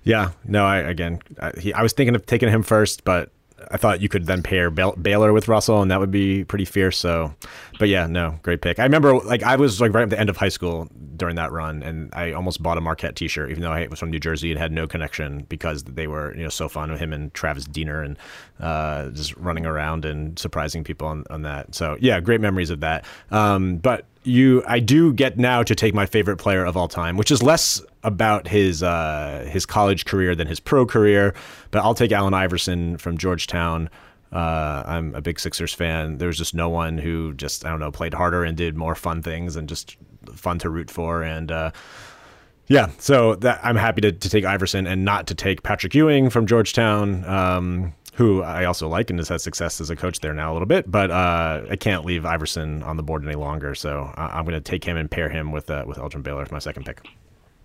Yeah, no, I again, I, he, I was thinking of taking him first, but I thought you could then pair Baylor with Russell, and that would be pretty fierce. So, but yeah, no, great pick. I remember like I was like right at the end of high school during that run, and I almost bought a Marquette T-shirt, even though I was from New Jersey and had no connection because they were you know so fun with him and Travis Diener and uh, just running around and surprising people on, on that. So yeah, great memories of that. Um, but you I do get now to take my favorite player of all time, which is less about his uh, his college career than his pro career. But I'll take Allen Iverson from Georgetown. Uh, I'm a big Sixers fan. There's just no one who just I don't know played harder and did more fun things and just fun to root for. And uh, yeah, so that, I'm happy to, to take Iverson and not to take Patrick Ewing from Georgetown. Um, who I also like and has had success as a coach there now a little bit. But uh, I can't leave Iverson on the board any longer, so I- am going to take him and pair him with uh, with Elgin Baylor as my second pick.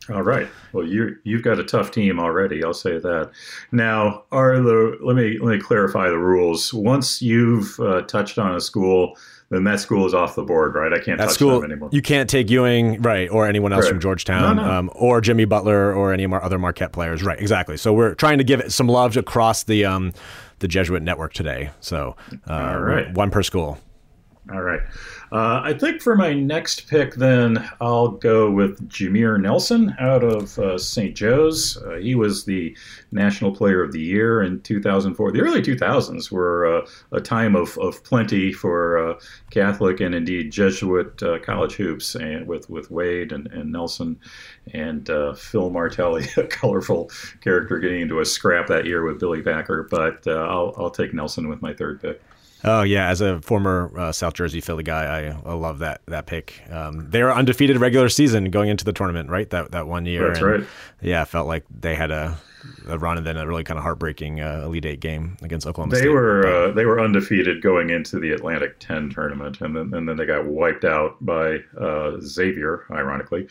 All right. Well, you you've got a tough team already. I'll say that. Now, are the let me let me clarify the rules. Once you've uh, touched on a school then that school is off the board, right? I can't that touch school, them anymore. You can't take Ewing, right, or anyone else right. from Georgetown, no, no. Um, or Jimmy Butler, or any of our other Marquette players, right? Exactly. So we're trying to give it some love across the um, the Jesuit network today. So uh, right. one per school. All right. Uh, I think for my next pick, then I'll go with Jameer Nelson out of uh, St. Joe's. Uh, he was the National Player of the Year in 2004. The early 2000s were uh, a time of, of plenty for uh, Catholic and indeed Jesuit uh, college hoops, and with with Wade and, and Nelson and Phil Martelli, [LAUGHS] a colorful character getting into a scrap that year with Billy Packer. But I'll I'll take Nelson with my third pick. Oh yeah, as a former uh, South Jersey Philly guy, I, I love that that pick. Um, they were undefeated regular season going into the tournament, right? That that one year. That's and, right. Yeah, felt like they had a, a run and then a really kind of heartbreaking uh, Elite Eight game against Oklahoma they State. were uh, they were undefeated going into the Atlantic Ten tournament, and then and then they got wiped out by uh, Xavier, ironically,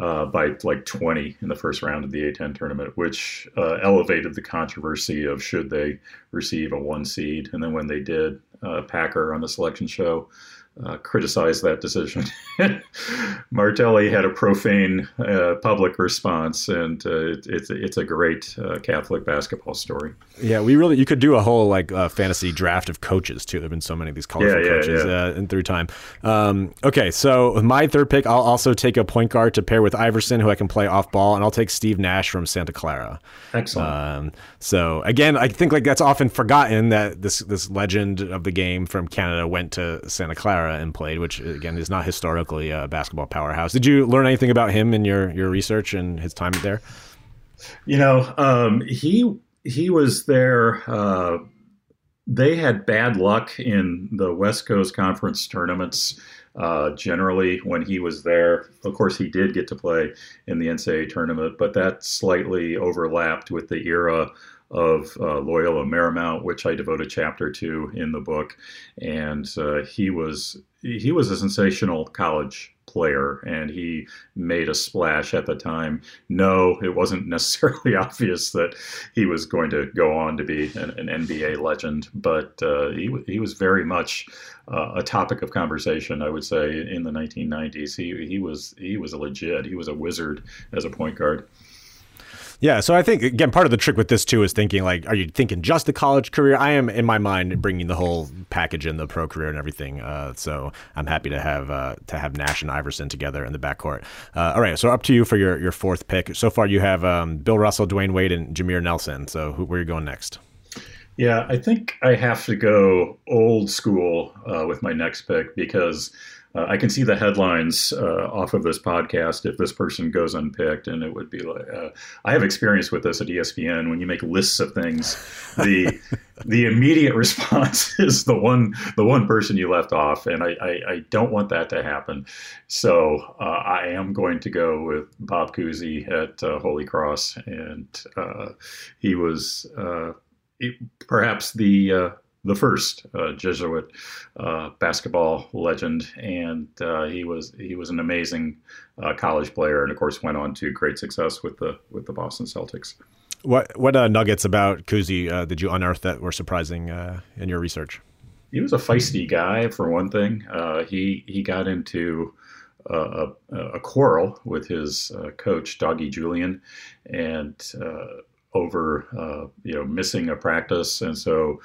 uh, by like twenty in the first round of the A10 tournament, which uh, elevated the controversy of should they receive a one seed, and then when they did uh, Packer on the selection show uh, criticized that decision. [LAUGHS] Martelli had a profane uh, public response, and uh, it, it's it's a great uh, Catholic basketball story. Yeah, we really you could do a whole like uh, fantasy draft of coaches too. There've been so many of these colorful yeah, yeah, coaches yeah. Uh, in through time. Um, okay, so my third pick, I'll also take a point guard to pair with Iverson, who I can play off ball, and I'll take Steve Nash from Santa Clara. Excellent. Um, so again, I think like that's often forgotten that this this legend of the game from Canada went to Santa Clara and played, which again is not historically a basketball powerhouse. Did you learn anything about him in your your research and his time there? You know, um, he he was there. Uh, they had bad luck in the West Coast Conference tournaments. Uh, generally, when he was there, of course, he did get to play in the NCAA tournament, but that slightly overlapped with the era of uh, Loyola Marymount, which I devote a chapter to in the book. And uh, he was he was a sensational college player, and he made a splash at the time. No, it wasn't [LAUGHS] necessarily obvious that he was going to go on to be an, an NBA legend, but uh, he he was very much uh, a topic of conversation. I would say in the 1990s, he he was he was a legit. He was a wizard as a point guard. Yeah, so I think again part of the trick with this too is thinking like, are you thinking just the college career? I am in my mind bringing the whole package in the pro career and everything. Uh, so I'm happy to have uh, to have Nash and Iverson together in the backcourt. Uh, all right, so up to you for your your fourth pick. So far you have um, Bill Russell, Dwyane Wade, and Jameer Nelson. So who, where are you going next? Yeah, I think I have to go old school uh, with my next pick because uh, I can see the headlines uh, off of this podcast if this person goes unpicked, and it would be like uh, I have experience with this at ESPN. When you make lists of things, the [LAUGHS] the immediate response [LAUGHS] is the one the one person you left off, and I, I, I don't want that to happen. So uh, I am going to go with Bob Cousy at uh, Holy Cross, and uh, he was perhaps the the first uh, Jesuit uh, basketball legend, and uh, he was he was an amazing uh, college player, and of course went on to great success with the with the Boston Celtics. What what uh, nuggets about Cousy uh, did you unearth that were surprising in your research? He was a feisty guy, for one thing. he he got into a, a, quarrel with his coach, Doggie Julian, and over you know missing a practice, and so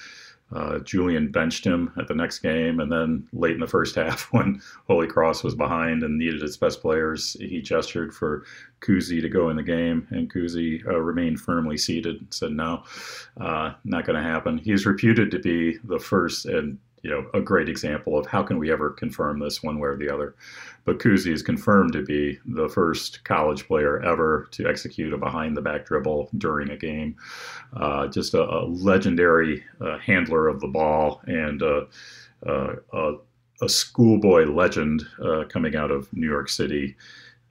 uh, Julian benched him at the next game, and then late in the first [LAUGHS] half, when Holy Cross was behind and needed its best players, he gestured for Cousy to go in the game, and Cousy uh, remained firmly seated. And said no, uh, not going to happen. He is reputed to be the first and you know a great example of how can we ever confirm this one way or the other. But Cousy is confirmed to be the first college player ever to execute a behind the back dribble during a game. Uh, just a, a legendary uh, handler of the ball and uh, uh a, a schoolboy legend uh, coming out of New York City.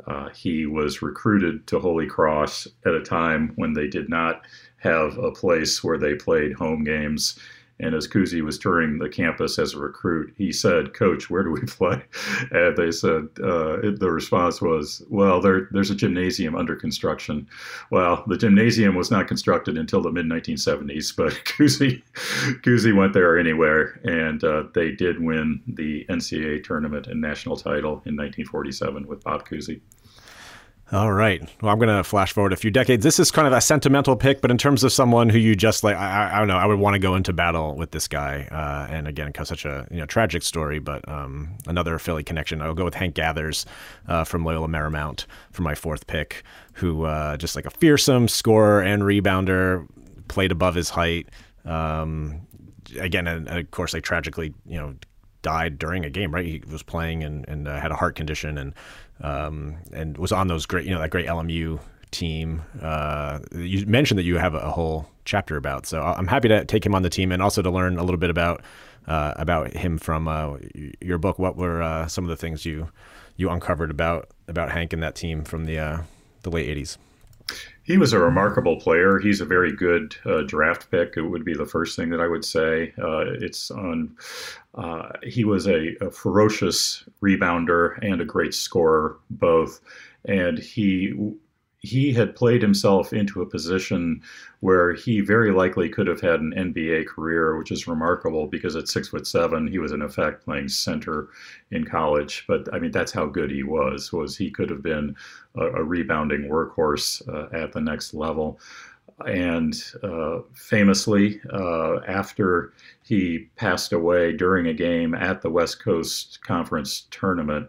Uh, he was recruited to Holy Cross at a time when they did not have a place where they played home games and as Cousy was touring the campus as a recruit, he said, "Coach, where do we [LAUGHS] play?" And they said uh, the response was, "Well, there, there's a gymnasium under construction." Well, the gymnasium was not constructed until the mid 1970s, but [LAUGHS] Cousy, Cousy went there anyway, and uh, they did win the NCAA tournament and national title in 1947 with Bob Cousy. All right. Well, I'm going to flash forward a few decades. This is kind of a sentimental pick, but in terms of someone who you just like, I, I don't know, I would want to go into battle with this guy. Uh, and again, such a you know tragic story, but um, another Philly connection. I'll go with Hank Gathers uh, from Loyola Marymount for my fourth pick, who uh, just like a fearsome scorer and rebounder, played above his height. Um, again, and, and of course, like tragically, you know, died during a game. Right, he was playing and and uh, had a heart condition and um, and was on those great, you know, that great LMU team. Uh, you mentioned that you have a whole chapter about, so I'm happy to take him on the team and also to learn a little bit about uh, about him from uh, your book. What were uh, some of the things you you uncovered about about Hank and that team from the uh, the late '80s? He was a remarkable player. He's a very good uh, draft pick. It would be the first thing that I would say. Uh, it's on. Uh, he was a, a, ferocious rebounder and a great scorer, both. And he he had played himself into a position where he very likely could have had an NBA career, which is remarkable because at six foot seven, he was in effect playing center in college. But I mean, that's how good he was. Was he could have been a, a rebounding workhorse uh, at the next level. And uh, famously, uh, after he passed away during a game at the West Coast Conference tournament,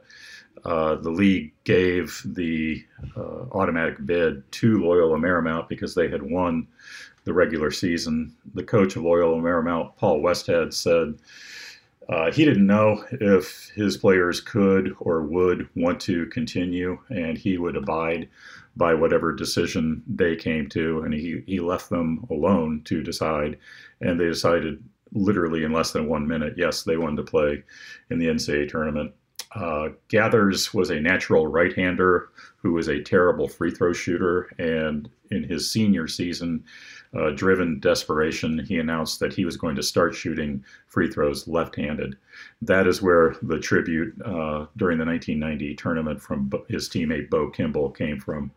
uh, the league gave the uh, automatic bid to Loyola Marymount because they had won the regular season. The coach of Loyola Marymount, Paul Westhead, said uh, he didn't know if his players could or would want to continue, and he would abide by whatever decision they came to, and he, he left them alone to decide. And they decided literally in less than one minute, yes, they wanted to play in the NCAA tournament. Uh, Gathers was a natural right hander who was a terrible free throw shooter. And in his senior season, uh, driven desperation, he announced that he was going to start shooting free throws left handed. That is where the tribute uh, during the 1990 tournament from his teammate Bo Kimble came from.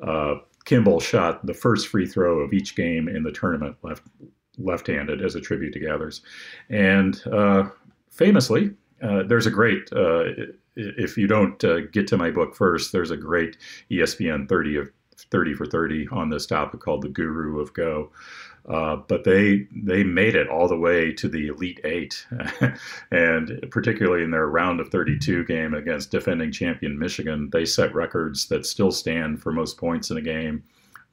Uh, Kimble shot the first free throw of each game in the tournament left left-handed as a tribute to Gathers, and uh, famously, uh, there's a great uh, if you don't uh, get to my book first there's a great espn 30 of 30 for 30 on this topic called the guru of go. Uh, but they they made it all the way to the elite eight [LAUGHS] and particularly in their round of 32 game against defending champion michigan they set records that still stand for most points in a game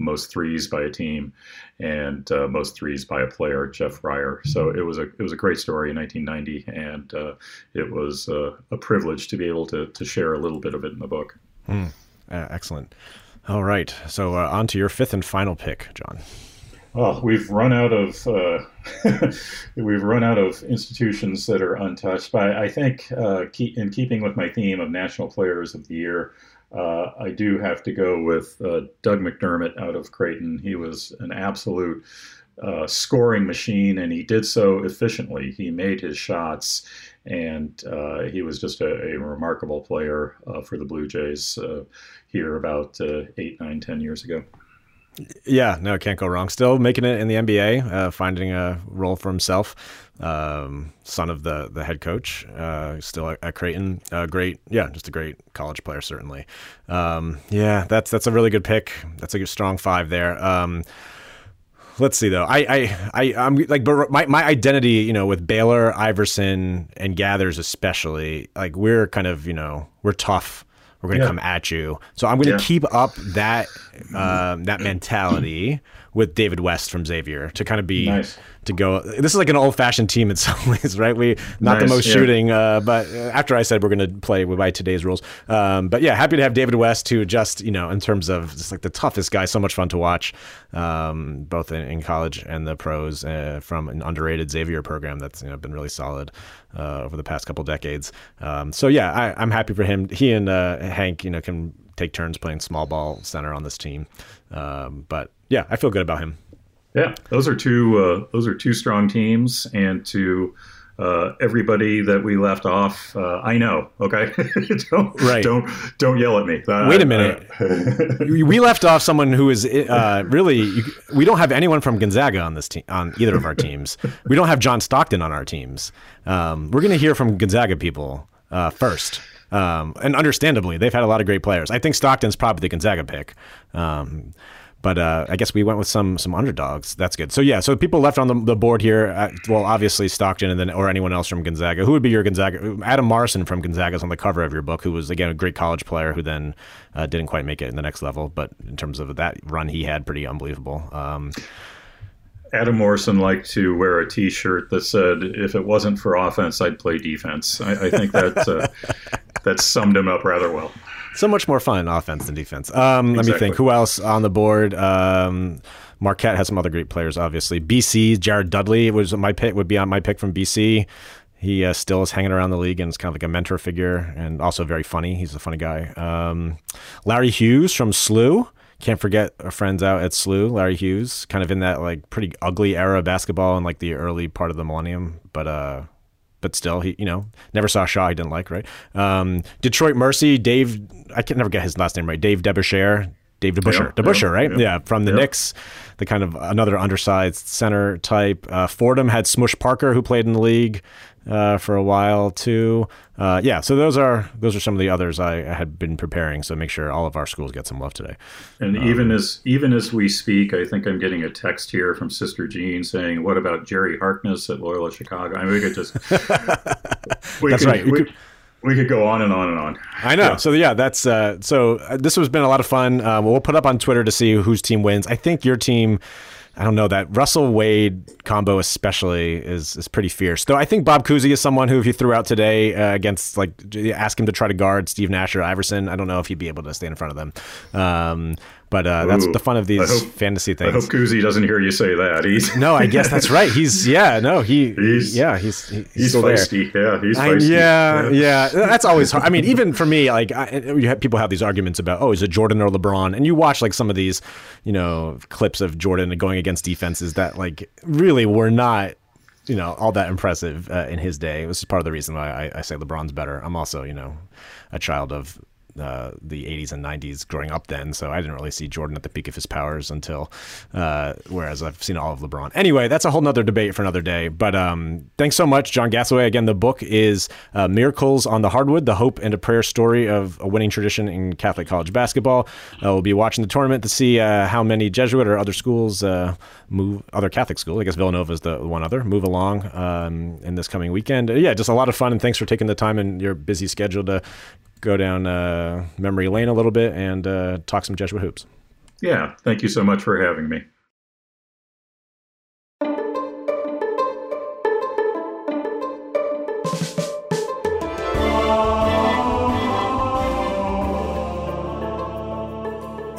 most threes by a team and uh, most threes by a player, Jeff Fryer. So it was a it was a great story in 1990, and uh, it was uh, a privilege to be able to to share a little bit of it in the book. Mm, excellent. All right, so uh, on to your fifth and final pick, John. Well, we've run out of uh, [LAUGHS] we've run out of institutions that are untouched. But I think, uh, keep, in keeping with my theme of National Players of the Year, uh, I do have to go with uh, Doug McDermott out of Creighton. He was an absolute uh, scoring machine, and he did so efficiently. He made his shots, and uh, he was just a, a remarkable player uh, for the Blue Jays uh, here about eight, nine, ten years ago. Yeah, no, can't go wrong. Still making it in the NBA, uh, finding a role for himself. Um, son of the the head coach, uh, still at, at Creighton. Uh, great, yeah, just a great college player, certainly. Um, yeah, that's that's a really good pick. That's a strong five there. Um, let's see though. I I I I'm like, my my identity, you know, with Baylor, Iverson, and Gathers especially, like we're kind of you know we're tough we're going to yeah. come at you. So I'm going to yeah. keep up that um, that mentality with David West from Xavier to kind of be nice to go. This is like an old fashioned team in [LAUGHS] some ways, right? We not nice, the most yeah. shooting, uh, but after I said we're going to play by today's rules, um, but yeah, happy to have David West, who just you know in terms of just like the toughest guy, so much fun to watch, um, both in, in, college and the pros uh, from an underrated Xavier program that's you know been really solid uh, over the past couple decades. Um, so yeah, I, am happy for him. He and uh, Hank, you know, can take turns playing small ball center on this team, um, but yeah, I feel good about him. Yeah, those are two. Uh, those are two strong teams, and to uh, everybody that we left off, uh, I know. Okay, [LAUGHS] don't right. don't don't yell at me. Uh, Wait a minute. [LAUGHS] we left off someone who is uh, really. We don't have anyone from Gonzaga on this team on either of our teams. We don't have John Stockton on our teams. Um, we're going to hear from Gonzaga people uh, first. Um, and understandably, they've had a lot of great players. I think Stockton's probably the Gonzaga pick. Um, but uh, I guess we went with some some underdogs. That's good. So yeah, so people left on the, the board here. Uh, well, obviously Stockton, and then or anyone else from Gonzaga. Who would be your Gonzaga? Adam Morrison from Gonzaga is on the cover of your book, who was again a great college player who then uh, didn't quite make it in the next level. But in terms of that run he had, pretty unbelievable. Um, Adam Morrison liked to wear a T-shirt that said, "If it wasn't for offense, I'd play defense." I, I think that uh, [LAUGHS] that summed him up rather well so much more fun offense than defense. Um, exactly. Let me think. Who else on the board? Um, Marquette has some other great players, obviously. BC, Jared Dudley was my pick. Would be on my pick from BC. He uh, still is hanging around the league and is kind of like a mentor figure and also very funny. He's a funny guy. Um, Larry Hughes from SLU. Can't forget our friends out at SLU. Larry Hughes, kind of in that like pretty ugly era of basketball in like the early part of the millennium, but uh, but still, he you know never saw a Shaw he didn't like, right? Um, Detroit Mercy, Dave, I can never get his last name right. Dave Debusschere, Dave DeBusschere, yeah, right? Yeah, yeah from the Knicks, the kind of another undersized center type. Uh, Fordham had Smush Parker, who played in the league uh, for a while too. Uh, yeah, so those are those are some of the others I, I, had been preparing. So make sure all of our schools get some love today. And um, even as even as we speak, I think I'm getting a text here from Sister Jean saying, "What about Jerry Harkness at Loyola Chicago?" I mean, we could just [LAUGHS] we that's could, right. We, we could go on and on and on. I know. Yeah. So yeah, that's uh, so. Uh, this has been a lot of fun. Um, we'll put up on Twitter to see whose team wins. I think your team I don't know that Russell Wade combo especially is is pretty fierce. Though I think Bob Cousy is someone who, if you threw out today uh, against like ask him to try to guard Steve Nash or Iverson, I don't know if he'd be able to stay in front of them. Um, but uh, that's the fun of these hope, fantasy things. I hope Cousy doesn't hear you say that. He's no, I guess that's right. He's [LAUGHS] yeah, no, he he's yeah, he's he's, he's feisty. There. Yeah, he's feisty. yeah, yeah, That's always hard. I mean, [LAUGHS] even for me, like I, have, people have these arguments about oh, is it Jordan or LeBron? And you watch like some of these, you know, clips of Jordan going against defenses that like really were not you know all that impressive uh, in his day. It was part of the reason why I, I, say LeBron's better. I'm also you know a child of uh, the 80s and 90s growing up then, so I didn't really see Jordan at the peak of his powers until, uh, whereas I've seen all of LeBron. Anyway, that's a whole nother debate for another day. But um, thanks so much, John Gasaway. Again, the book is uh, Miracles on the Hardwood, the hope and a prayer story of a winning tradition in Catholic college basketball. Uh, we'll be watching the tournament to see uh, how many Jesuit or other schools uh, move, other Catholic schools, I guess Villanova is the one other, move along um, in this coming weekend. yeah, just a lot of fun, and thanks for taking the time in your busy schedule to go down uh, memory lane a little bit and uh, talk some Jesuit hoops. Yeah, thank you so much for having me.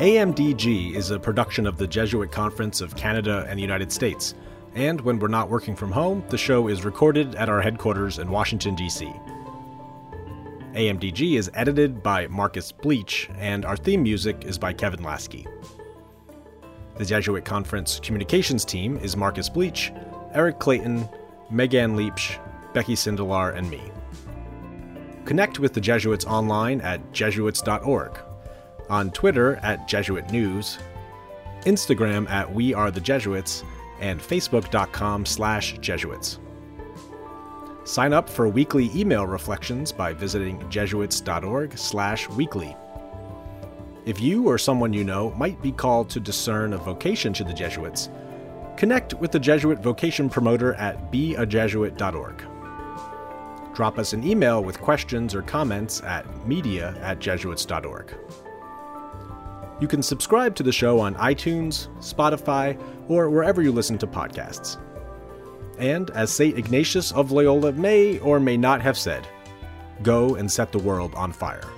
AMDG is a production of the Jesuit Conference of Canada and the United States, and when we're not working from home, the show is recorded at our headquarters in Washington, D.C. AMDG is edited by Marcus Bleech, and our theme music is by Kevin Laskey. The Jesuit Conference communications team is Marcus Bleech, Eric Clayton, Megan Leach, Becky Sindelar, and me. Connect with the Jesuits online at jesuits.org on Twitter at Jesuit News, Instagram at We Are the Jesuits, and Facebook.com slash Jesuits. Sign up for weekly email reflections by visiting jesuits.org slash weekly. If you or someone you know might be called to discern a vocation to the Jesuits, connect with the Jesuit vocation promoter at beajesuit.org. Drop us an email with questions or comments at media at jesuits.org. You can subscribe to the show on iTunes, Spotify, or wherever you listen to podcasts. And as St. Ignatius of Loyola may or may not have said, go and set the world on fire.